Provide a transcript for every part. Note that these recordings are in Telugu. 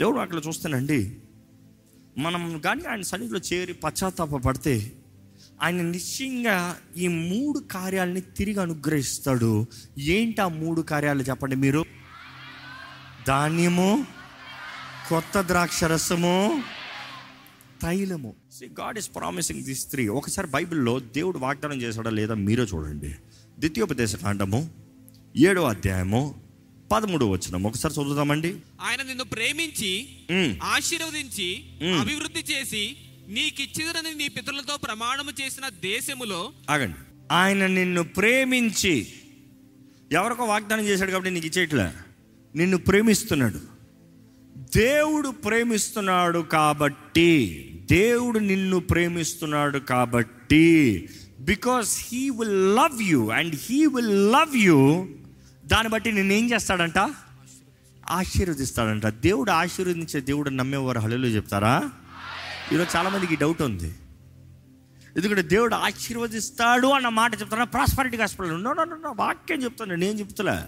దేవుడు అక్కడ చూస్తానండి మనం కానీ ఆయన సన్నిధిలో చేరి పశ్చాత్తాప పడితే ఆయన నిశ్చయంగా ఈ మూడు కార్యాలని తిరిగి అనుగ్రహిస్తాడు. ఏంటి ఆ మూడు కార్యాలు చెప్పండి మీరు? ధాన్యము కొత్త ద్రాక్ష రసము తైలము God is promising this three ఒకసారి బైబిల్లో దేవుడు వాగ్దానం చేశాడా లేదా మీరే చూడండి. ద్వితీయోపదేశ కాండము ఏడో అధ్యాయము పదమూడు వచ్చిన ఒకసారి చదువుదామండి. ఆయన నిన్ను ప్రేమించి. ఆశీర్వదించి. అభివృద్ధి చేసి నీకిచ్చిదని నీ పితరులతో ప్రమాణము చేసిన దేశములో ఆగండి. ఆయన నిన్ను ప్రేమించి ఎవరికో వాగ్దానం చేశాడు కాబట్టి నీకు ఇచ్చేయట్లే. నిన్ను ప్రేమిస్తున్నాడు. దేవుడు ప్రేమిస్తున్నాడు కాబట్టి దేవుడు నిన్ను ప్రేమిస్తున్నాడు కాబట్టి because he will love you and he will love you దాన్ని బట్టి నిన్ను ఏం చేస్తాడంట? ఆశీర్వదిస్తాడంట. దేవుడు ఆశీర్వదించే దేవుడు నమ్మేవారు. హలో చెప్తారా? ఈరోజు చాలామందికి డౌట్ ఉంది. ఎందుకంటే దేవుడు ఆశీర్వదిస్తాడు అన్న మాట చెప్తాను ప్రాస్పరిటీ హాస్పిటల్ నో వాక్యం చెప్తాను. నేను చెప్తులే.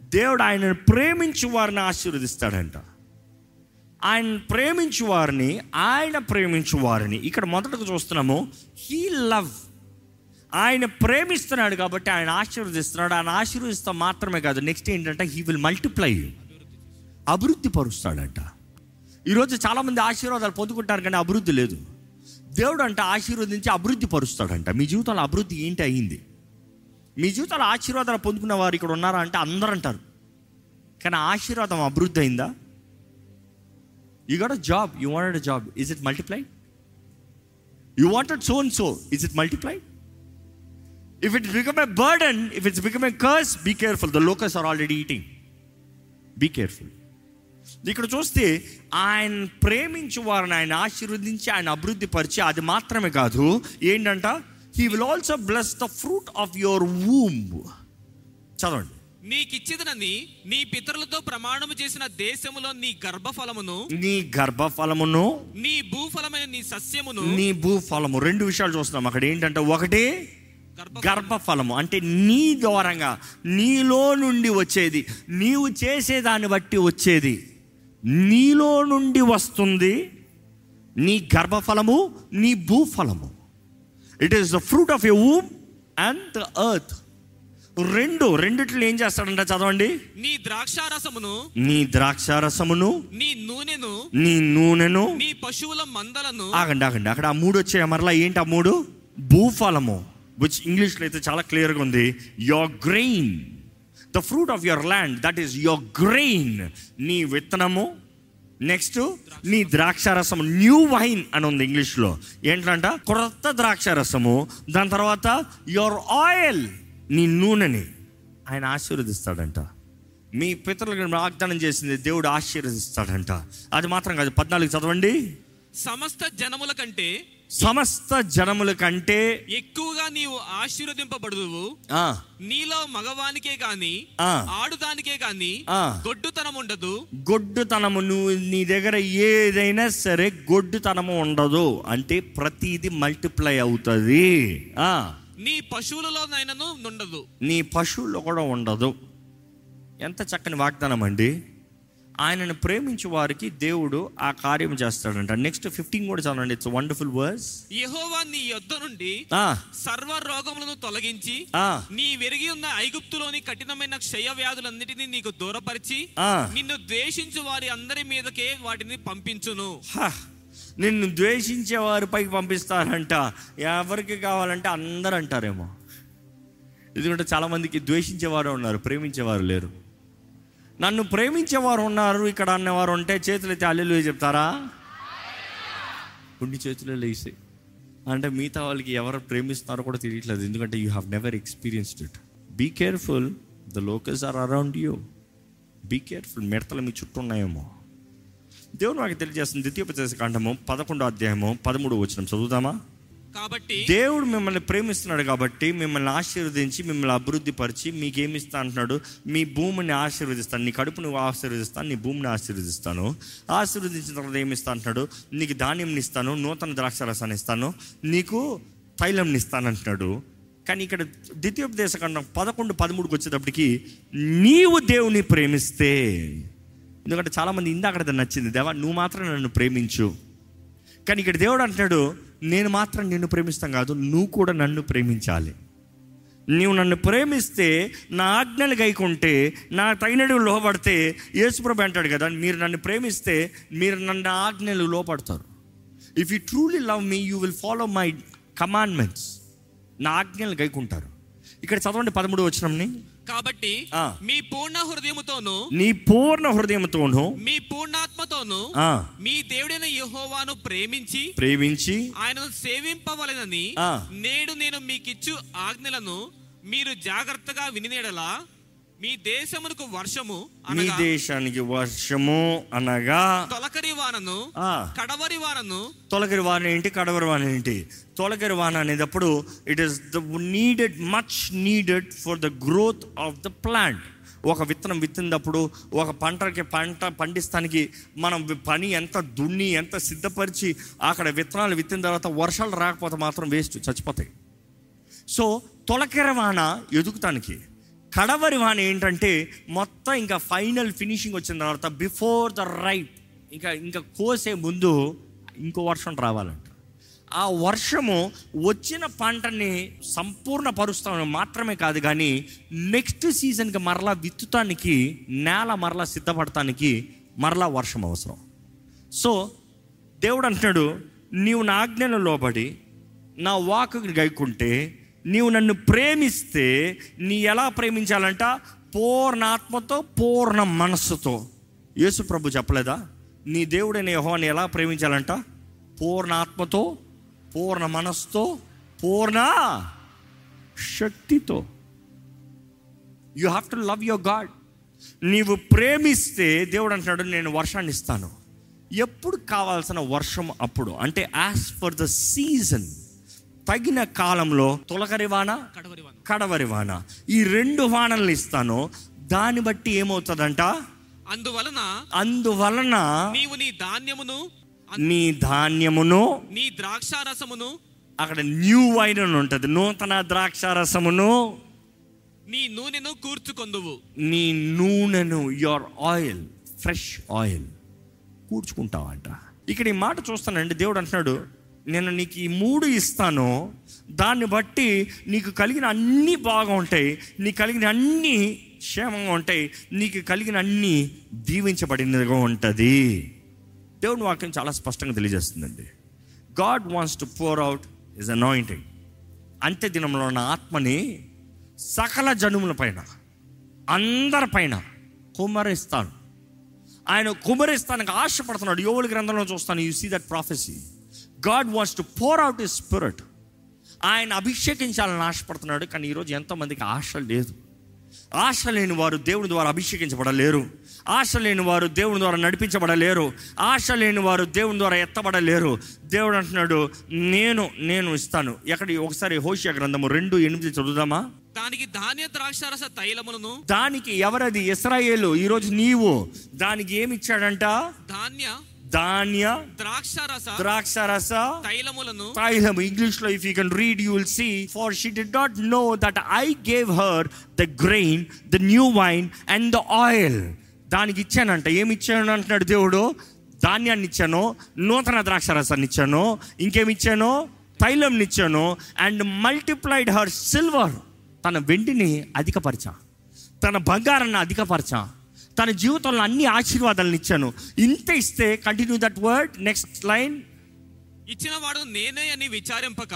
దేవుడు ఆయనను ప్రేమించు వారిని ఆశీర్వదిస్తాడంట. ఆయన ప్రేమించు వారిని ఆయన ప్రేమించు వారిని. ఇక్కడ మొదటగా చూస్తున్నాము హీ లవ్ ఆయన ప్రేమిస్తున్నాడు కాబట్టి ఆయన ఆశీర్వదిస్తున్నాడు. ఆయన ఆశీర్వదిస్తా మాత్రమే కాదు నెక్స్ట్ ఏంటంటే హీ విల్ మల్టిప్లై అభివృద్ధి పరుస్తాడంట. ఈరోజు చాలామంది ఆశీర్వాదాలు పొందుకుంటారు కానీ అభివృద్ధి లేదు. దేవుడు అంట ఆశీర్వదించి అభివృద్ధి పరుస్తాడంట. మీ జీవితంలో అభివృద్ధి ఏంటి అయింది? మీ జీవితంలో ఆశీర్వాదాలు పొందుకున్న వారు ఇక్కడ ఉన్నారా అంటే అందరూ అంటారు. కానీ ఆశీర్వాదం అభివృద్ధి అయిందా? You got a job you wanted a job is it multiply you wanted so and so is it multiply if it's become a burden if it's become a curse be careful the locusts are already eating be careful ఇక్కడ చూస్తే ఆయన ప్రేమించు వారిని ఆయన ఆశీర్వదించి ఆయన అభివృద్ధి పరిచి అది మాత్రమే కాదు. ఏంటంట? He will also bless the fruit of your womb చదవండి. నీకిచ్చిదనని నీ పితరులతో ప్రమాణము చేసిన దేశములో నీ గర్భఫలమును నీ గర్భఫలమును నీ భూఫలమైన నీ సస్యమును నీ భూఫలము. రెండు విషయాలు చూస్తున్నాం. అక్కడ ఏంటంటే ఒకటి గర్భఫలము. అంటే నీ ద్వారంగా నీలో నుండి వచ్చేది నీవు చేసేదాన్ని బట్టి వచ్చేది. నీలో నుండి వస్తుంది నీ గర్భఫలము నీ భూఫలము. It is the fruit of a womb and the earth రెండు రెండిట్లో ఏం చేస్తాడంట చదవండి. నీ ద్రాక్షారసమును నీ ద్రాక్షారసమును నీ నూనెను నీ నూనెను. నీ పశువుల మందలను ఆగండి ఆగండి. అక్కడ ఆ మూడు వచ్చాయి మరలా? ఏంటి ఆ మూడు? భూఫలము. విచ్ ఇంగ్లీష్లో అయితే చాలా క్లియర్గా ఉంది. Your grain the fruit of your land that is your grain నీ విత్తనము నెక్స్ట్ నీ ద్రాక్షారసము న్యూ వైన్ అని ఉంది ఇంగ్లీష్లో ఏంటంట? కొత్త ద్రాక్షారసము దాని తర్వాత యువర్ ఆయిల్ నీ నూనెని. ఆయన ఆశీర్వదిస్తాడంట. మీ పితరులకు వాగ్దానం చేసింది దేవుడు ఆశీర్వదిస్తాడంట. అది మాత్రం కాదు పద్నాలుగు చదవండి. సమస్త జనముల కంటే సమస్త జనముల కంటే ఎక్కువగా నీవు ఆశీర్వదింపబడుదువు. నీలో మగవానికే గాని ఆ. ఆడుదానికే గాని ఆ. గొడ్డుతనం ఉండదు గొడ్డుతనము నువ్వు నీ దగ్గర ఏదైనా సరే గొడ్డుతనము ఉండదు. అంటే ప్రతిది మల్టిప్లై అవుతుంది. ఆ, నీ పశువులలోనైనను నుండదు. నీ పశువుల్లో కూడా ఉండదు. ఎంత చక్కని వాగ్దానం అండి ఆయనను ప్రేమించే వారికి దేవుడు ఆ కార్యం చేస్తాడంట. నెక్స్ట్ ఫిఫ్టీన్ కూడా చదవండి. ఇట్స్ వండర్ఫుల్ వర్స్ యెహోవా నీ యొద్ద నుండి సర్వ రోగములను తొలగించి నీ వెరిగి ఉన్న ఐగుప్తులోని కఠినమైన క్షయ వ్యాధులన్నిటినీ నీకు దూరపరిచి ఆ. నిన్ను ద్వేషించు వారి అందరి మీదకే వాటిని పంపించును. నిన్ను ద్వేషించే వారి పైకి పంపిస్తారంట. ఎవరికి కావాలంటే అందరు అంటారేమో ఎందుకంటే చాలామందికి ద్వేషించేవారు ఉన్నారు ప్రేమించేవారు లేరు. నన్ను ప్రేమించేవారు ఉన్నారు ఇక్కడ అన్నవారు ఉంటే చేతులు అయితే అల్లెలు చెప్తారా? కొన్ని చేతులు లేసి అంటే మిగతా వాళ్ళకి ఎవరు ప్రేమిస్తున్నారో కూడా తెలియట్లేదు ఎందుకంటే you have never experienced it be careful the locusts are around you be careful మిడతలు మీ చుట్టూ ఉన్నాయేమో. దేవుడు నాకు తెలియజేస్తుంది ద్వితీయోపదేశ కాండము పదకొండో అధ్యాయము పదమూడు వచ్చిన చదువుదామా కాబట్టి దేవుడు మిమ్మల్ని ప్రేమిస్తున్నాడు కాబట్టి మిమ్మల్ని ఆశీర్వదించి మిమ్మల్ని అభివృద్ధి పరిచి మీకేమి ఇస్తా అంటున్నాడు? మీ భూమిని ఆశీర్వదిస్తాను. నీ కడుపు నువ్వు ఆశీర్వదిస్తాను నీ భూమిని ఆశీర్వదిస్తాను. ఆశీర్వదించిన తర్వాత ఏమిస్తా అంటున్నాడు? నీకు ధాన్యం ఇస్తాను నూతన ద్రాక్షరసాన్ని ఇస్తాను నీకు తైలం ఇస్తాను అంటున్నాడు. కానీ ఇక్కడ ద్వితీయోపదేశ ఖండం పదకొండు పదమూడుకి వచ్చేటప్పటికి నీవు దేవుని ప్రేమిస్తే. ఎందుకంటే చాలామంది ఇందాక నచ్చింది దేవా నువ్వు మాత్రం నన్ను ప్రేమించు. కానీ ఇక్కడ దేవుడు అంటున్నాడు నేను మాత్రం నిన్ను ప్రేమిస్తాను కాదు నువ్వు కూడా నన్ను ప్రేమించాలి. నీవు నన్ను ప్రేమిస్తే నా ఆజ్ఞలు గైకుంటే నా తగినడు లోపడితే యేసుప్రభు అంటాడు కదా మీరు నన్ను ప్రేమిస్తే మీరు నన్ను ఆజ్ఞలు లోపడతారు if you truly love me you will follow my commandments నా ఆజ్ఞలు గైకుంటారు. ఇక్కడ చదవండి పదమూడు వచ్చినంని కాబట్టి. మీ పూర్ణ హృదయముతోను నీ పూర్ణ హృదయంతోను మీ పూర్ణాత్మతోను మీ దేవుడైన యెహోవాను ప్రేమించి ప్రేమించి ఆయనను సేవింపవలెనని. నేడు నేను మీకిచ్చు ఆజ్ఞలను మీరు జాగ్రత్తగా వినినేడలా మీ దేశమునకు వర్షము మీ దేశానికి వర్షము అనగా తొలకరి వానను కడవరి వానను తొలగరి వాన ఏంటి? కడవరి వాన ఏంటి? తొలగరి వాన అనేటప్పుడు it is the needed much needed for the growth of the plant ఒక విత్తనం విత్తినప్పుడు ఒక పంటకి పంట పండిస్తానికి మనం పని ఎంత దున్ని ఎంత సిద్ధపరిచి అక్కడ విత్తనాలు విత్తిన తర్వాత వర్షాలు రాకపోతే మాత్రం వేస్ట్ చచ్చిపోతాయి. సో తొలకెర వాన ఎదుగుతానికి. కడవరి వాణి ఏంటంటే మొత్తం ఇంకా ఫైనల్ ఫినిషింగ్ వచ్చిన తర్వాత బిఫోర్ ద రైట్ ఇంకా ఇంకా కోసే ముందు ఇంకో వర్షం రావాలంట. ఆ వర్షము వచ్చిన పంటని సంపూర్ణ పరుస్తాం మాత్రమే కాదు కానీ నెక్స్ట్ సీజన్కి మరలా విత్తుతానికి నేల మరలా సిద్ధపడటానికి మరలా వర్షం అవసరం. సో దేవుడు అంటున్నాడు నీవు నా ఆజ్ఞను లోబడి నా వాకుని గైకుంటే నీవు నన్ను ప్రేమిస్తే నీ ఎలా ప్రేమించాలంట? పూర్ణాత్మతో పూర్ణ మనస్సుతో. యేసు ప్రభు చెప్పలేదా? నీ దేవుడైన యహోని ఎలా ప్రేమించాలంట? పూర్ణాత్మతో పూర్ణ మనస్సుతో పూర్ణ శక్తితో. You have to love your God నీవు ప్రేమిస్తే దేవుడు అంటున్నాడు నేను వర్షాన్ని ఇస్తాను ఎప్పుడు కావాల్సిన వర్షం అప్పుడు. అంటే యాజ్ ఫర్ ద సీజన్ తగిన కాలంలో తొలకరి వాన కడవరి వాన. ఈ రెండు వానలు ఇస్తాను. దాన్ని బట్టి ఏమవుతుందంట? అందువలన అందువలన నీవు నీ ధాన్యమును నీ ధాన్యమును నీ ద్రాక్షారసమును అక్కడ న్యూ వైన్ ఉంటుంది. నూతన ద్రాక్ష రసమును నీ నూనెను కూర్చుకొందువు. నీ నూనెను యువర్ ఆయిల్ ఫ్రెష్ ఆయిల్ కూర్చుకుంటావంట. ఇక్కడ ఈ మాట చూస్తానండి. దేవుడు అంటున్నాడు నేను నీకు ఈ మూడు ఇస్తాను. దాన్ని బట్టి నీకు కలిగిన అన్నీ బాగా ఉంటాయి. నీకు కలిగిన అన్నీ క్షేమంగా ఉంటాయి. నీకు కలిగిన అన్నీ దీవించబడినదిగా ఉంటుంది. దేవుని వాక్యం చాలా స్పష్టంగా తెలియజేస్తుందండి. God wants to pour out is anointing అంత్య దినంలో ఉన్న ఆత్మని సకల జనుముల పైన అందరిపైన కుమ్మరిస్తాను ఆయన కుమరిస్తానికి ఆశపడుతున్నాడు. యోగుల గ్రంథంలో చూస్తాను. You see that prophecy God wants to pour out is spirit ఆయన అభిషేకించాలని ఆశపడుతున్నాడు. కానీ ఈరోజు ఎంతోమందికి ఆశ లేదు. ఆశ లేని వారు దేవుని ద్వారా అభిషేకించబడలేరు. ఆశ లేని వారు దేవుని ద్వారా నడిపించబడలేరు. ఆశ లేని వారు దేవుని ద్వారా ఎత్తబడలేరు. దేవుడు అంటున్నాడు నేను నేను ఇస్తాను. ఎక్కడ ఒకసారి హోషియా గ్రంథము రెండు ఎనిమిది చదువుదామా? దానికి ధాన్య ద్రాక్షారస తైలములను దానికి ఎవరది? ఇస్రాయేలు. ఈరోజు నీవు. దానికి ఏమి ఇచ్చాడంట? ధాన్య ధాన్య ద్రాక్షారస ద్రాక్ష రస తైలములను. తైలం ఇంగ్లీష్లో if you can read you will see for she did not know that I gave her the grain the new wine and the oil దానికి ఇచ్చానంట. ఏమి ఇచ్చాను అంటున్నాడు దేవుడు? ధాన్యాన్ని ఇచ్చాను నూతన ద్రాక్ష రసాన్ని ఇచ్చాను ఇంకేమి ఇచ్చాను తైలం ఇచ్చాను అండ్ మల్టిప్లైడ్ హర్ సిల్వర్ తన వెండిని అధికపరచా. తన బంగారాన్ని అధికపరచా. తన జీవితంలో అన్ని ఆశీర్వాదాలను ఇచ్చాను. ఇంత ఇస్తే continue that word next line ఇచ్చిన వాడు నేనే అని విచారింపక.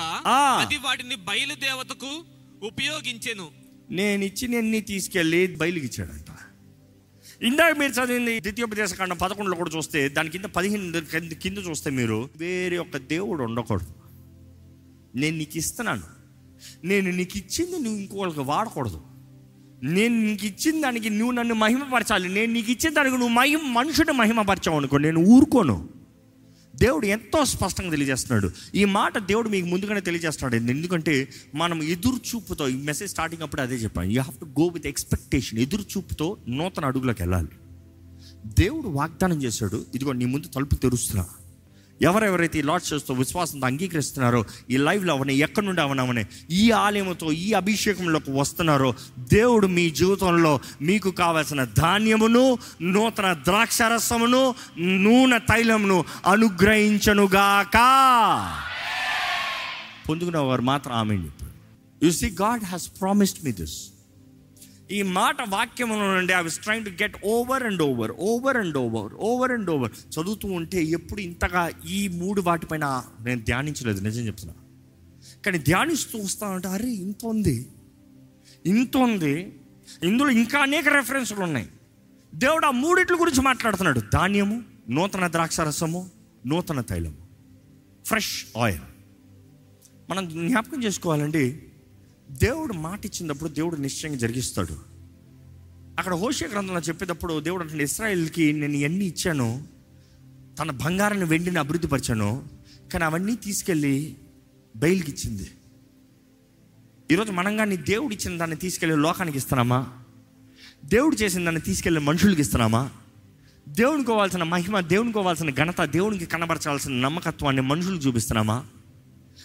అది వాటిని బయలుదేవతకు ఉపయోగించెను. నేను ఇచ్చినన్ని తీసుకెళ్ళి బయలుకి ఇచ్చాడంట. ఇందాక మీరు చదివింది ద్వితీయోపదేశ కాండం పదకొండులో కూడా చూస్తే దాని కింద పదిహేను కింద- కింద చూస్తే మీరు వేరే ఒక దేవుడు ఉండకూడదు. నేను నీకు ఇస్తున్నాను. నేను నీకు ఇచ్చింది నువ్వు ఇంకోళ్ళకి వాడకూడదు. నేను నీకు ఇచ్చిన దానికి నువ్వు నన్ను మహిమపరచాలి. నేను నీకు ఇచ్చిన దానికి నువ్వు మహిమ మనుషుని మహిమపరచావు అనుకో నేను ఊరుకోను. దేవుడు ఎంతో స్పష్టంగా తెలియజేస్తున్నాడు. ఈ మాట దేవుడు మీకు ముందుగానే తెలియజేస్తున్నాడు. ఎందుకంటే మనం ఎదురు చూపుతో ఈ మెసేజ్ స్టార్టింగ్ అప్పుడు అదే చెప్పాను. You have to go with expectation ఎదురు చూపుతో నూతన అడుగులోకి వెళ్ళాలి. దేవుడు వాగ్దానం చేశాడు. ఇదిగో నీ ముందు తలుపు తెరుస్తున్నా. ఎవరెవరైతే ఈ లాడ్ చేస్తూ విశ్వాసంతో అంగీకరిస్తున్నారో ఈ లైవ్లో అవని ఎక్కడి నుండి అవనవని ఈ ఆలయంతో ఈ అభిషేకంలోకి వస్తున్నారో దేవుడు మీ జీవితంలో మీకు కావలసిన ధాన్యమును నూతన ద్రాక్షరసమును నూనె తైలమును అనుగ్రహించనుగాక. పొందుకున్న వారు మాత్రం ఆమె you see God has promised me this ఈ మాట వాక్యంలో నుండి I was trying to get over and over over and over over and over చదువుతూ ఉంటే ఎప్పుడు ఇంతగా ఈ మూడు వాటిపైన నేను ధ్యానించలేదు నిజం చెప్తున్నా. కానీ ధ్యానిస్తూ వస్తానంటే అరే ఇంత ఉంది. ఇంత ఉంది. ఇందులో ఇంకా అనేక రెఫరెన్స్లు ఉన్నాయి. దేవుడు ఆ మూడిట్ల గురించి మాట్లాడుతున్నాడు. ధాన్యము నూతన ద్రాక్షరసము నూతన తైలము. ఫ్రెష్ ఆయిల్ మనం జ్ఞాపకం చేసుకోవాలండి దేవుడు మాట ఇచ్చినప్పుడు దేవుడు నిశ్చయంగా జరిగిస్తాడు. అక్కడ హోషే గ్రంథంలో చెప్పేటప్పుడు దేవుడు అంటే ఇస్రాయిల్కి నేను ఎన్ని ఇచ్చాను తన బంగారాన్ని వెండిని అభివృద్ధిపరిచాను కానీ అవన్నీ తీసుకెళ్ళి బయలుకి ఇచ్చింది. ఈరోజు మనం కానీ దేవుడు ఇచ్చిన దాన్ని తీసుకెళ్ళి లోకానికి ఇస్తున్నామా? దేవుడు చేసిన దాన్ని తీసుకెళ్ళి మనుషులకి ఇస్తున్నామా? దేవునికి కోవాల్సిన మహిమ దేవునికి కోవాల్సిన ఘనత దేవునికి కనబరచాల్సిన నమ్మకత్వాన్ని మనుషులకు చూపిస్తున్నామా?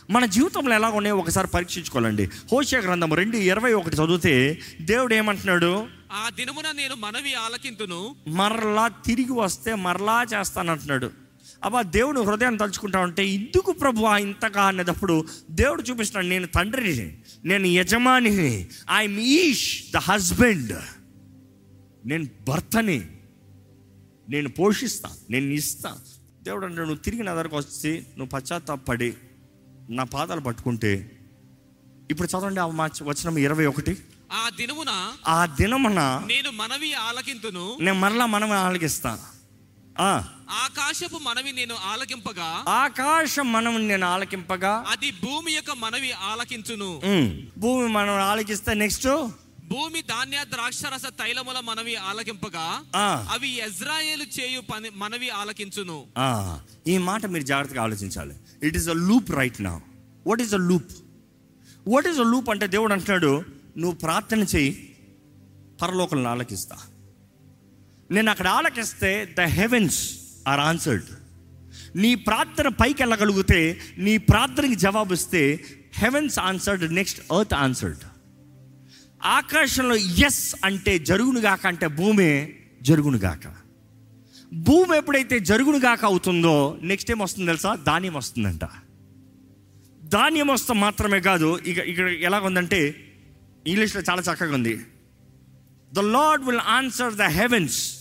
మన జీవితంలో ఎలా ఉన్నాయో ఒకసారి పరీక్షించుకోవాలండి. హోషియా గ్రంథం రెండు ఇరవై ఒకటి చదివితే దేవుడు ఏమంటున్నాడు? ఆ దినమున నేను మనవి ఆలకింతును. మరలా తిరిగి వస్తే మరలా చేస్తానంటున్నాడు. అబ్బా దేవుడు హృదయాన్ని తలుచుకుంటా ఉంటే ఇందుకు ప్రభు ఇంతగా అనేటప్పుడు దేవుడు చూపిస్తున్నాడు నేను తండ్రిని నేను యజమానిని ఐఎమ్ ఈష్ ద హస్బెండ్ నేను భర్తని నేను పోషిస్తా నేను ఇస్తా. దేవుడు అంటే నువ్వు తిరిగి నా దగ్గరకు వచ్చి నువ్వు పశ్చాత్తాపడి నా పాదాలు పట్టుకుంటే ఇప్పుడు చదవండి ఆ మా వచనం ఇరవై ఒకటి. ఆ దినమున ఆ దినమున నేను మనవి ఆలకింతును. నేను మరలా మనం ఆలకిస్తా. ఆకాశపు మనవి నేను ఆలకింపగా ఆకాశం మనం నేను ఆలకింపగా. అది భూమి యొక్క మనవి ఆలకించును. భూమి మనం ఆలకిస్తే నెక్స్ట్? భూమి ధాన్య ద్రాక్షరస తైలముల మనవి ఆలకింపగా. అవి ఇజ్రాయేలు చేయు పని మనవి ఆలకించును. ఆ, ఈ మాట మీరు జాగ్రత్తగా ఆలోచించాలి. It is a loop right నా what is a loop what is a loop అంటే దేవుడు అంటున్నాడు నువ్వు ప్రార్థన చెయ్యి పరలోకలను ఆలకిస్తా. నేను అక్కడ ఆలకిస్తే ద హెవెన్స్ ఆర్ ఆన్సర్డ్ నీ ప్రార్థన పైకి వెళ్ళగలిగితే నీ ప్రార్థనకి జవాబు ఇస్తే heavens answered next earth answered ఆకాశంలో ఎస్ అంటే జరుగునుగాక అంటే భూమి జరుగునుగాక భూమి ఎప్పుడైతే జరుగునుగాక అవుతుందో నెక్స్ట్ ఏం వస్తుంది తెలుసా? ధాన్యం వస్తుందంట. ధాన్యం వస్తే మాత్రమే కాదు ఇక ఇక్కడ ఎలాగుందంటే ఇంగ్లీష్లో చాలా చక్కగా ఉంది. The Lord will answer the heavens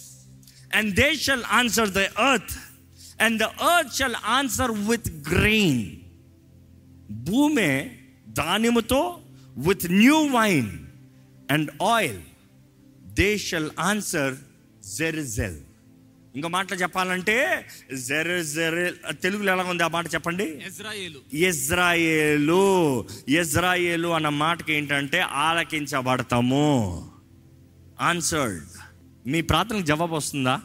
and they shall answer the earth and the earth shall answer with grain భూమి ధాన్యముతో with new wine and oil they shall answer Jezreel ఇంకో మాటలో చెప్పాలంటే జెరెజెరెల్ తెలుగులో ఎలా ఉంది ఆ మాట చెప్పండి? ఇజ్రాయేలు ఇజ్రాయేలు ఇజ్రాయేలు అన్న మాటకి ఏంటంటే ఆలకించబడతాము. ఆన్సర్డ్ మీ ప్రార్థనకు జవాబు వస్తుందా?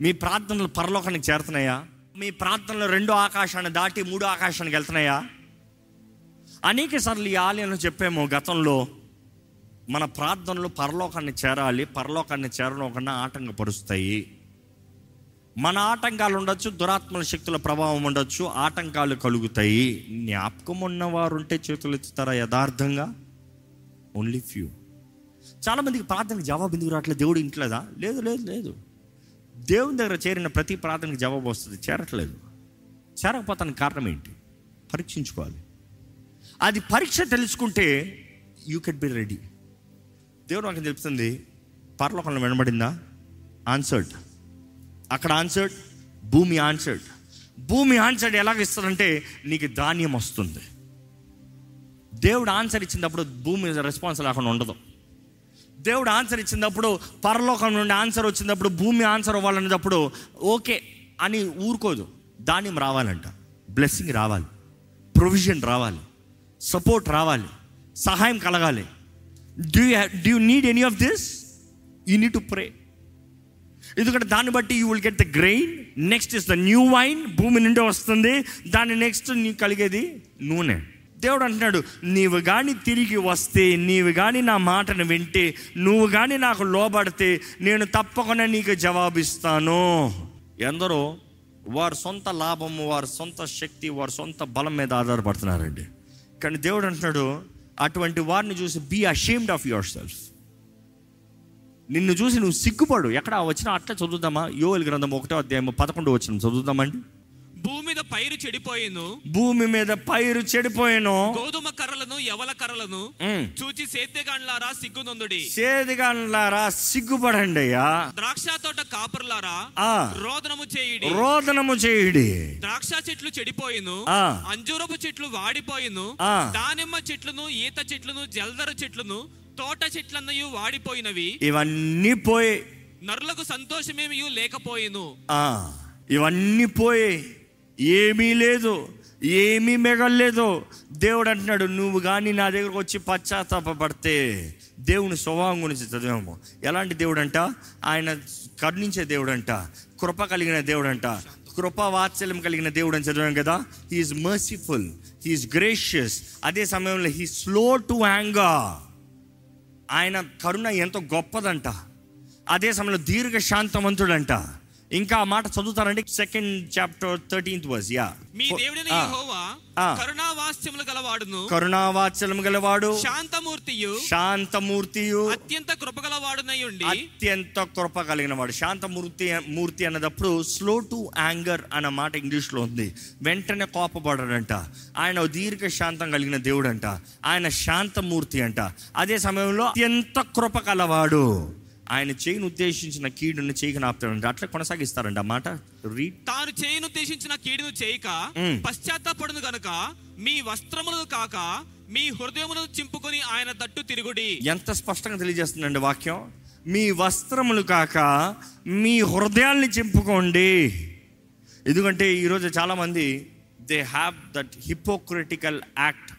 మీ ప్రార్థనలు పరలోకానికి చేరుతున్నాయా? మీ ప్రార్థనలు రెండో ఆకాశాన్ని దాటి మూడో ఆకాశానికి వెళ్తున్నాయా? అనేక సార్లు ఈ ఆలయంలో చెప్పాము గతంలో మన ప్రార్థనలు పరలోకాన్ని చేరాలి పరలోకాన్ని చేరడం ఆటంకపరుస్తాయి. మన ఆటంకాలు ఉండొచ్చు దురాత్మల శక్తుల ప్రభావం ఉండొచ్చు ఆటంకాలు కలుగుతాయి. జ్ఞాపకం ఉన్నవారు ఉంటే చేతులు ఎత్తుతారా యథార్థంగా? ఓన్లీ ఫ్యూ చాలామందికి ప్రార్థనకు జవాబు ఎందుకు రావట్లేదు? దేవుడు ఇంట్లేదా? లేదు లేదు లేదు. దేవుని దగ్గర చేరిన ప్రతి ప్రార్థనకు జవాబు వస్తుంది. చేరట్లేదు. చేరకపోతానికి కారణం ఏంటి? పరీక్షించుకోవాలి. అది పరీక్ష తెలుసుకుంటే యూ కెట్ బి రెడీ దేవుడు నాకు తెలుపుతుంది. పరలోకంలో వినబడిందా? ఆన్సర్డ్ అక్కడ ఆన్సర్డ్ భూమి ఆన్సర్డ్ భూమి ఆన్సర్డ్ ఎలాగ ఇస్తారంటే నీకు ధాన్యం వస్తుంది. దేవుడు ఆన్సర్ ఇచ్చినప్పుడు భూమి రెస్పాన్స్ లేకుండా ఉండదు. దేవుడు ఆన్సర్ ఇచ్చినప్పుడు పరలోకం నుండి ఆన్సర్ వచ్చినప్పుడు భూమి ఆన్సర్ అవ్వాలనేటప్పుడు ఓకే అని ఊరుకోదు. ధాన్యం రావాలంట. బ్లెస్సింగ్ రావాలి. ప్రొవిజన్ రావాలి. సపోర్ట్ రావాలి. సహాయం కలగాలి. Do do need any of this you need to pray ఎందుకంటే దాన్ని బట్టి you will get the grain next is the new wine భూమి నుండి వస్తుంది. దాని నెక్స్ట్ నీకు కలిగేది నూనె. దేవుడు అంటున్నాడు నీవు కానీ తిరిగి వస్తే నీవు కానీ నా మాటను వింటే నువ్వు కానీ నాకు లోబడితే నేను తప్పకుండా నీకు జవాబిస్తాను. ఎందరో వారి సొంత లాభము వారి సొంత శక్తి వారి సొంత బలం మీద ఆధారపడుతున్నారండి. కానీ దేవుడు అంటున్నాడు అటువంటి వారిని చూసి be ashamed of yourself నిన్ను చూసి నువ్వు సిగ్గుపడు. ఎక్కడ వచ్చినా అట్లా చదువుదామా? యోగల్ గ్రంథం ఒకటో అధ్యాయం పదకొండు వచ్చిన చదువుదామండి. భూమి మీద పైరు చెడిపోయేను. భూమి మీద పైరు చెడిపోయాను. గోధుమ కర్రలను ఎవల కర్రలను చూచి సేద్యగాండ్లారా సిగ్గునొందుడి. సేదిగాన్లారా సిగ్గుపడండి అయ్యా. ద్రాక్ష తోట కాపురులారా. రోదనము చేయుడి. రోదనము చేయుడి. ద్రాక్ష చెట్లు చెడిపోయిను. అంజూరపు చెట్లు వాడిపోయిను. దానిమ్మ చెట్లను ఈత చెట్లను జల్దర చెట్లను తోట చెట్లన్నయు వాడిపోయినవి. ఇవన్నీ పోయి నరులకు సంతోషమేమి లేకపోయేను. ఇవన్నీ పోయి ఏమీ లేదు ఏమీ మిగల్లేదు. దేవుడు అంటున్నాడు నువ్వు కానీ నా దగ్గరకు వచ్చి పశ్చాత్తాపడితే దేవుని స్వభావం గురించి చదివాము. ఎలాంటి దేవుడు అంట ఆయన కరుణించే దేవుడు అంట కృప కలిగిన దేవుడు అంట కృప వాత్సల్యం కలిగిన దేవుడు అని చదివాం కదా. హీఈస్ మర్సిఫుల్ హీఈస్ గ్రేషియస్ అదే సమయంలో హీ స్లో టు యాంగర్ ఆయన కరుణ ఎంతో గొప్పదంట. అదే సమయంలో దీర్ఘ శాంతవంతుడంట ఇంకా ఆ మాట చదువుతారండి. Second chapter thirteenth verse yeah మీ దేవుడైన యెహోవా ఆ. కరుణావాస్యములు గలవాడును. కరుణావాత్సలం గలవాడు. శాంతమూర్తియు. శాంతమూర్తియు. అత్యంత కృపగలవాడునై ఉండి అత్యంత కృప కలిగిన వాడు శాంతమూర్తి మూర్తి అన్నదప్పుడు స్లో టు యాంగర్ అన్న మాట ఇంగ్లీష్లో ఉంది. వెంటనే కోపపడడంట. ఆయన దీర్ఘ శాంతం కలిగిన దేవుడు అంట ఆయన శాంతమూర్తి అంట. అదే సమయంలో అత్యంత కృప కలవాడు. ఆయన చేయను ఉద్దేశించిన కీడుని చేయక ఆపుతాడంట అట్లా కొనసాగిస్తారంట ఆ మాట. తాను చేయను ఉద్దేశించిన కీడును చేయక. పశ్చాత్తాపడును గనుక మీ వస్త్రములను కాక మీ హృదయములను చింపుకొని ఆయన తట్టు తిరుగుడి. ఎంత స్పష్టంగా తెలియజేస్తుందండి వాక్యం? మీ వస్త్రములు కాక మీ హృదయాల్ని చింపుకోండి. ఎందుకంటే ఈరోజు చాలామంది they have that hypocritical act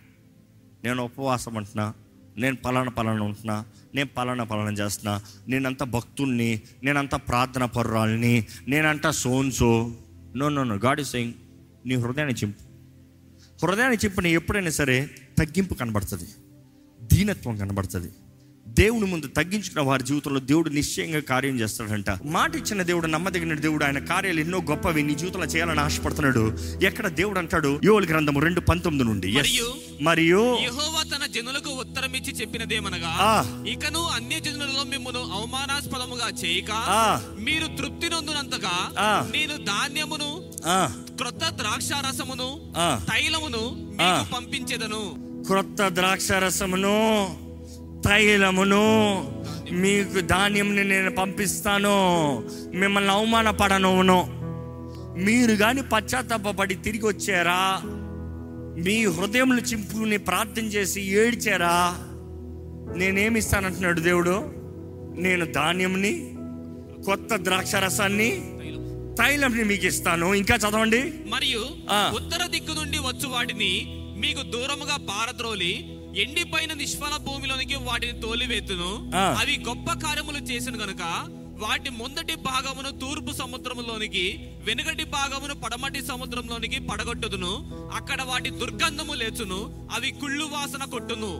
నేను ఉపవాసం అంటున్నా నేను పలానా పలానా ఉంటున్నా నేను పలానా పలానా చేస్తున్నా నేనంత భక్తుణ్ణి నేనంత ప్రార్థన పరురాల్ని నేనంత సోన్సో. No no no God is saying నీ హృదయాన్ని చింపు. హృదయాన్ని నీ ఎప్పుడైనా సరే తగ్గింపు కనబడుతుంది. దీనత్వం కనబడుతుంది. దేవుని ముందు తగ్గించుకున్న వారి జీవితంలో దేవుడు నిశ్చయంగా కార్యం చేస్తాడంట మాట ఇచ్చిన దేవుడు నమ్మదగిన దేవుడు ఆయన కార్యాలు ఎన్నో గొప్పవి నీ జీవితంలో చేయాలని ఆశపడుతున్నాడు ఎక్కడ దేవుడు అంటాడు యోగుల గ్రంథము రెండు పంతొమ్మిది నుండి. మరియు తన జనులకు ఉత్తరం ఇచ్చి చెప్పినదేమనగా. ఇకను అన్య జనులలో మిమ్మల్ని అవమానాస్పదముగా చేయక. మీరు తృప్తి నొందునంతగా. నేను ధాన్యమును క్రొత్త ద్రాక్షారసమును ఆ. తైలమును పంపించేదను క్రొత్త ద్రాక్ష రసమును తైలమును మీకు ధాన్యంని నేను పంపిస్తాను. మిమ్మల్ని అవమానపడనువును మీరు కానీ పశ్చాత్తాపడి తిరిగి వచ్చారా? మీ హృదయములు చింపుని ప్రార్థన చేసి ఏడ్చారా? నేనేమిస్తానంటున్నాడు దేవుడు. నేను ధాన్యంని కొత్త ద్రాక్ష రసాన్ని తైలంని మీకు ఇస్తాను. ఇంకా చదవండి. మరియు. ఉత్తర దిక్కు నుండి వచ్చు వాటిని మీకు దూరముగా పారద్రోలి ఎండిపోయిన నిష్ఫల భూమిలోనికి వాటిని తోలివేతును. అవి గొప్ప కార్యములు చేసిన గనుక వాటి ముందటి భాగమును తూర్పు సముద్రములోనికి వెనుకటి భాగమును పడమటి సముద్రంలోనికి పడగొట్టుదును. అక్కడ వాటి దుర్గంధము లేచును అవి కుళ్ళు వాసన కొట్టును.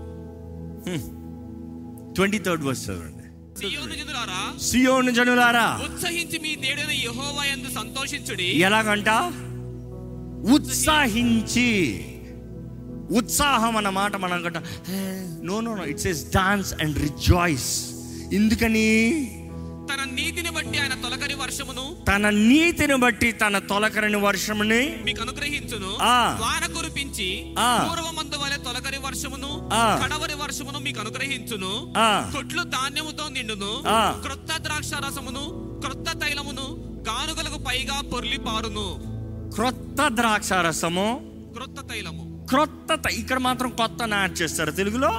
ట్వంటీ థర్డ్ వర్స్ చదవండి. సియోను జనులారా. ఉత్సహించి మీ దేవుడైన యెహోవా యందు సంతోషించుడి. ఎలాగంట? ఉత్సాహించి. ఉత్సాహం అన్న మాట మనం కంట no no no it's yes dance and rejoice ఎందుకని తన నీతిని బట్టి ఆయన తొలకరి వర్షమును తన నీతిని బట్టి తన తొలకరని వర్షముని మీకు అనుగ్రహించును. వాన కురిపించి. పూర్వమందు వలె తొలకరి వర్షమును. కడవరి వర్షమును మీకు అనుగ్రహించును. కొట్లు ధాన్యముతో నిండును. క్రొత్త ద్రాక్ష రసమును క్రొత్త తైలమును గానుగలకు పైగా పొర్లి పారును క్రొత్త ద్రాక్ష రసము క్రొత్త తైలము క్రొత్త ఇక్కడ మాత్రం కొత్త యాడ్ చేస్తారు తెలుగులో.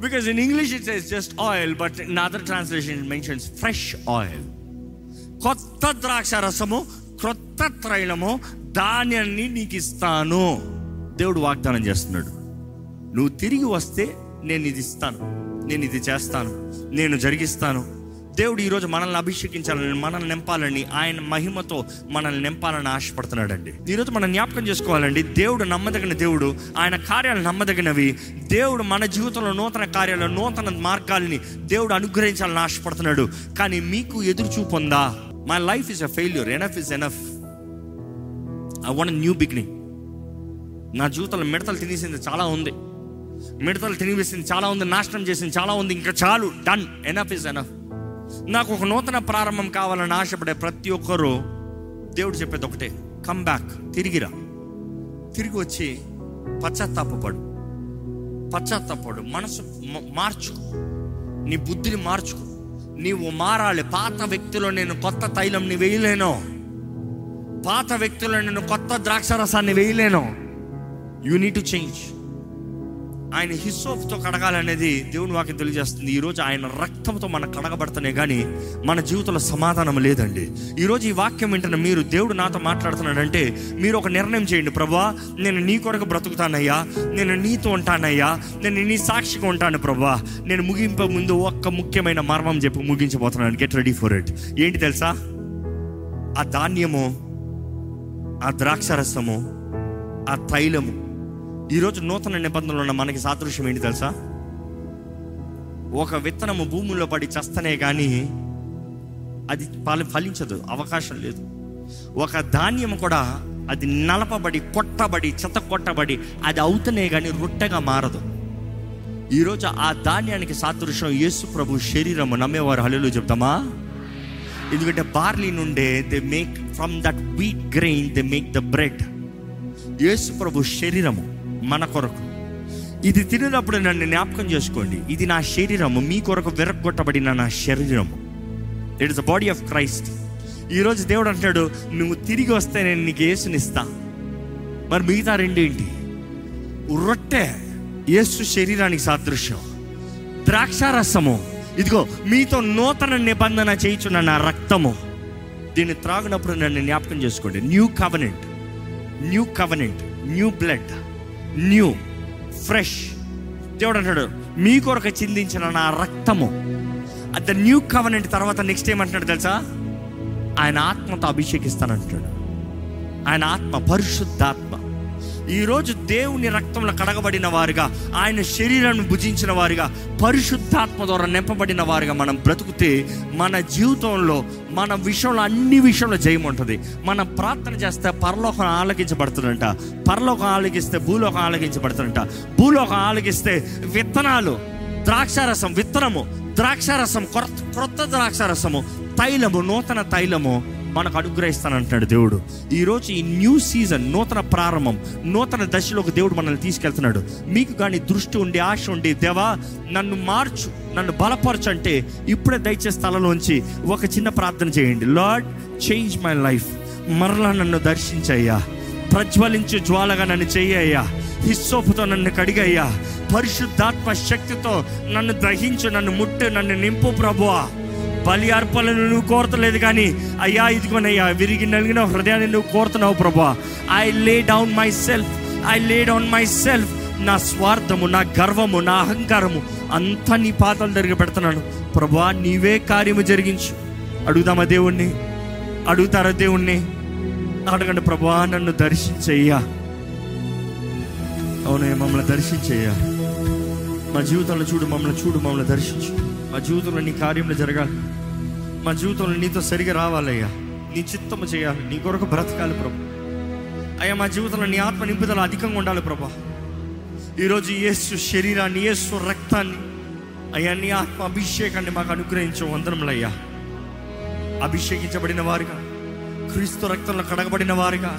Because in English it's is just oil but in other translation mentions fresh oil కొత్త ద్రాక్ష రసము క్రొత్త త్రైలము ధాన్యాన్ని నీకు ఇస్తాను. దేవుడు వాగ్దానం చేస్తున్నాడు. నువ్వు తిరిగి వస్తే నేను ఇది ఇస్తాను. నేను ఇది చేస్తాను. నేను జరిగిస్తాను. దేవుడు ఈరోజు మనల్ని అభిషేకించాలని మనల్ని నింపాలని ఆయన మహిమతో మనల్ని నింపాలని ఆశపడుతున్నాడండి. ఈరోజు మనం జ్ఞాపకం చేసుకోవాలండి దేవుడు నమ్మదగిన దేవుడు ఆయన కార్యాలు నమ్మదగినవి దేవుడు మన జీవితంలో నూతన కార్యాలు నూతన మార్గాల్ని దేవుడు అనుగ్రహించాలని ఆశపడుతున్నాడు. కానీ మీకు ఎదురు చూపొందా ఉందా? My life is a failure enough is enough I want new beginning నా జీవితంలో మిడతలు తినేసింది చాలా ఉంది. మిడతలు తినివేసింది చాలా ఉంది నాశనం చేసింది చాలా ఉంది ఇంకా చాలు. డన్ ఎనఫ్ ఇస్ ఎనఫ్ నాకు ఒక నూతన ప్రారంభం కావాలని ఆశపడే ప్రతి ఒక్కరూ దేవుడు చెప్పేది ఒకటే. కమ్ బ్యాక్ తిరిగిరా. తిరిగి వచ్చి పశ్చాత్తాపడు పశ్చాత్తాపడు మనసు మార్చు. మార్చుకో నీ బుద్ధిని మార్చుకో నీవు మారాలి. పాత వ్యక్తిలో నేను కొత్త తైలంని వేయలేను. పాత వ్యక్తిలో నేను కొత్త ద్రాక్షరసాన్ని వేయలేను. యూ నీడ్ టు చేంజ్ ఆయన హిస్సోప్తో కడగాలనేది దేవుని వాక్యం తెలియజేస్తుంది. ఈరోజు ఆయన రక్తంతో మనం కడగబడుతున్నాయి కానీ మన జీవితంలో సమాధానం లేదండి. ఈరోజు ఈ వాక్యం వింటున్న మీరు దేవుడు నాతో మాట్లాడుతున్నాడంటే మీరు ఒక నిర్ణయం చేయండి. ప్రభా నేను నీ కొరకు బ్రతుకుతానయ్యా నేను నీతో ఉంటానయ్యా నేను నీ సాక్షిగా ఉంటాను ప్రభా. నేను ముగింపే ముందు ఒక్క ముఖ్యమైన మర్మం చెప్పి ముగించబోతున్నాను. గెట్ రెడీ ఫర్ ఇట్ ఏంటి తెలుసా? ఆ ధాన్యము ఆ ద్రాక్షరసము ఆ తైలము ఈరోజు నూతన నిబంధనలు ఉన్న మనకి సాదృశ్యం ఏంటి తెలుసా? ఒక విత్తనము భూమిలో పడి చస్తనే కానీ అది ఫలి ఫలించదు అవకాశం లేదు. ఒక ధాన్యం కూడా అది నలపబడి కొట్టబడి చెత్త కొట్టబడి అది అవుతనే కానీ రొట్టెగా మారదు. ఈరోజు ఆ ధాన్యానికి సాదృశ్యం యేసు ప్రభు శరీరము నమ్మేవారు. హల్లు చెప్తామా? ఎందుకంటే బార్లీ నుండే they make from that wheat grain they make the bread యేసు ప్రభు శరీరము. మన కొరకు. ఇది తినేటప్పుడు నన్ను జ్ఞాపకం చేసుకోండి. ఇది నా శరీరము మీ కొరకు విరగొట్టబడిన నా శరీరము. It is the body of Christ ఈరోజు దేవుడు అంటాడు నువ్వు తిరిగి వస్తే నేను నీకు యేసునిస్తా. మరి మిగతా రెండేంటి రొట్టె యేసు శరీరానికి సాదృశ్యం. ద్రాక్షారసము. ఇదిగో మీతో నూతన నిబంధన చేయించున్న నా రక్తము. దీన్ని త్రాగినప్పుడు నన్ను జ్ఞాపకం చేసుకోండి. New covenant new covenant new blood new fresh. దేవుడు అంటాడు మీ కొరకు చిందించిన నా రక్తము. అట్ ద న్యూ కవనెంట్ తర్వాత నెక్స్ట్ ఏమంటున్నాడు తెలుసా? ఆయన ఆత్మతో అభిషేకిస్తానంటాడు ఆయన ఆత్మ పరిశుద్ధాత్మ. ఈరోజు దేవుని రక్తంలో కడగబడిన వారుగా ఆయన శరీరాన్ని భుజించిన వారుగా పరిశుద్ధాత్మ ద్వారా నింపబడిన వారుగా మనం బ్రతుకుతే మన జీవితంలో మన విషయంలో అన్ని విషయంలో జయం ఉంటుంది. మనం ప్రార్థన చేస్తే పరలోకం ఆలకించబడుతుందంట. పరలోకం ఆలకిస్తే భూలోకం ఆలకించబడుతుందంట. భూలోకం ఆలకిస్తే విత్తనాలు ద్రాక్షారసం విత్తనము ద్రాక్షారసం కొత్త క్రొత్త ద్రాక్షారసము తైలము నూతన తైలము మనకు అనుగ్రహిస్తానంటున్నాడు దేవుడు. ఈరోజు ఈ న్యూ సీజన్ నూతన ప్రారంభం నూతన దశలోకి దేవుడు మనల్ని తీసుకెళ్తున్నాడు. మీకు కానీ దృష్టి ఉండి ఆశ ఉండి దేవా నన్ను మార్చు నన్ను బలపరచు అంటే ఇప్పుడే దయచే స్థలంలోంచి ఒక చిన్న ప్రార్థన చేయండి. Lord change my life. మరలా నన్ను దర్శించయ్యా. ప్రజ్వలించు జ్వాలగా నన్ను చెయ్యయ్యా హిస్సోపుతో నన్ను కడిగయ్యా. పరిశుద్ధాత్మ శక్తితో నన్ను దహించు నన్ను ముట్టు నన్ను నింపు ప్రభువా. బలి అర్పణలు నువ్వు కోరతలేదు కానీ అయ్యా ఇదిగోనయ్యా విరిగి నలిగిన హృదయాన్ని నువ్వు కోరుతున్నావు ప్రభా. I lay down myself I lay down myself నా స్వార్థము నా గర్వము నా అహంకారము అంతా నీ పాతలు జరిగి పెడుతున్నాను. ప్రభా నీవే కార్యము జరిగించు. అడుగుదామా దేవుణ్ణి? అడుగుతారా దేవుణ్ణి? అడగండి ప్రభా నన్ను దర్శించయ్యా. అవునయ్య మమ్మల్ని దర్శించయ్యా. మా జీవితంలో చూడు మమ్మల్ని చూడు మమ్మల్ని దర్శించు. మా జీవితంలో నీ కార్యములు జరగాలి. మా జీవితంలో నీతో సరిగా రావాలయ్యా. నీ చిత్తము చేయాలి. నీ కొరకు బ్రతకాలి ప్రభు. అయ్యా మా జీవితంలో నీ ఆత్మ నింపుదల అధికంగా ఉండాలి ప్రభా. ఈరోజు యేసు శరీరాన్ని యేసు రక్తాన్ని అయ్యా నీ ఆత్మ అభిషేకాన్ని మాకు అనుగ్రహించే వందనములయ్యా. అభిషేకించబడిన వారుగా క్రీస్తు రక్తంలో కడగబడిన వారుగా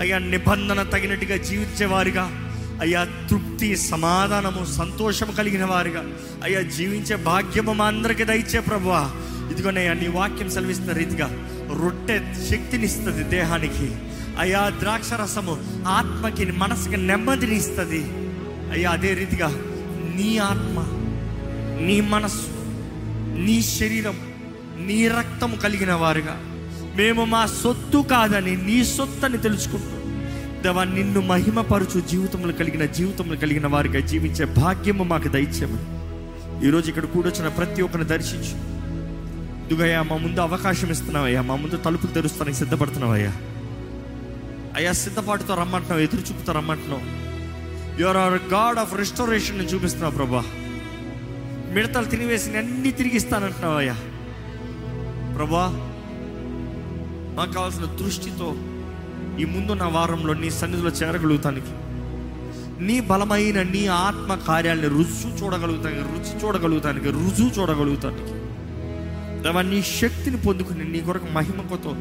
అయ్యా నిబంధన తగినట్టుగా జీవించే వారుగా అయ్యా తృప్తి సమాధానము సంతోషము కలిగిన వారిగా. అయ్యా జీవించే భాగ్యము మా అందరికి దయచే ప్రభువా. ఇదిగోనయ్యా నీ వాక్యం సెలవిస్తున్న రీతిగా రొట్టె శక్తినిస్తుంది దేహానికి. అయ్యా ద్రాక్షరసము ఆత్మకి మనసుకి నెమ్మదిని ఇస్తుంది అయ్యా అదే రీతిగా నీ ఆత్మ నీ మనస్సు నీ శరీరం నీ రక్తము కలిగిన వారుగా. మేము మా సొత్తు కాదని నీ సొత్తు అని తెలుసుకుంటాం దేవా నిన్ను మహిమపరచు జీవితంలో కలిగిన జీవితంలో కలిగిన వారిగా జీవించే భాగ్యము మాకు దయచేయమని. ఈరోజు ఇక్కడ కూడొచ్చిన ప్రతి ఒక్కరిని దర్శించు. దుగయ్యా మా ముందు అవకాశం ఇస్తున్నావయ్యా మా ముందు తలుపులు తెరుస్తానికి సిద్ధపడుతున్నావయ్యా అయ్యా. సిద్ధపాటుతో రమ్మంటున్నావు ఎదురు చూపుతో రమ్మంటున్నావు. Your are God of restoration చూపిస్తున్నావు ప్రభా. మిడతలు తినివేసి అన్ని తిరిగిస్తానంటున్నావయ్యా ప్రభా మాకు కావాల్సిన దృష్టితో ఈ ముందున్న వారంలో నీ సన్నిధిలో చేరగలుగుతానికి. నీ బలమైన నీ ఆత్మ కార్యాలని రుచి చూడగలుగుతానికి రుచి చూడగలుగుతానికి రుజువు చూడగలుగుతానికి. దేవా నీ శక్తిని పొందుకుని నీ కొరకు మహిమతో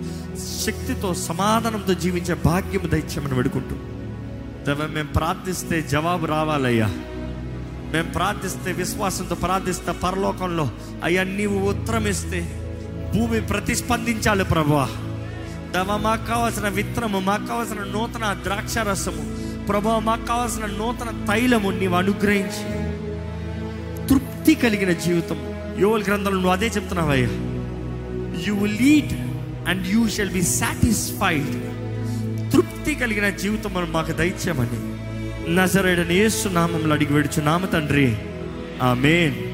శక్తితో సమాధానంతో జీవించే భాగ్యం దయచేయమని వేడుకుంటూ. దేవ మేము ప్రార్థిస్తే జవాబు రావాలయ్యా. మేము ప్రార్థిస్తే విశ్వాసంతో ప్రార్థిస్తే పరలోకంలో అయ్యా నీవు ఉత్తరం ఇస్తే భూమి ప్రతిస్పందించాలి ప్రభువా. దవ మాకు కావాల్సిన విత్తనము మాకు కావాల్సిన నూతన ద్రాక్షారసము ప్రభా మాకు కావాల్సిన నూతన తైలము నీవు అనుగ్రహించి. తృప్తి కలిగిన జీవితం. యోగుల గ్రంథంలో నువ్వు అదే చెప్తున్నావయ్యా. You will lead and you shall be satisfied తృప్తి కలిగిన జీవితం మనం మాకు దయచేయమని. నజరేడని ఏసు నామంలో అడిగి వేడుచు నామ తండ్రి. ఆమేన్.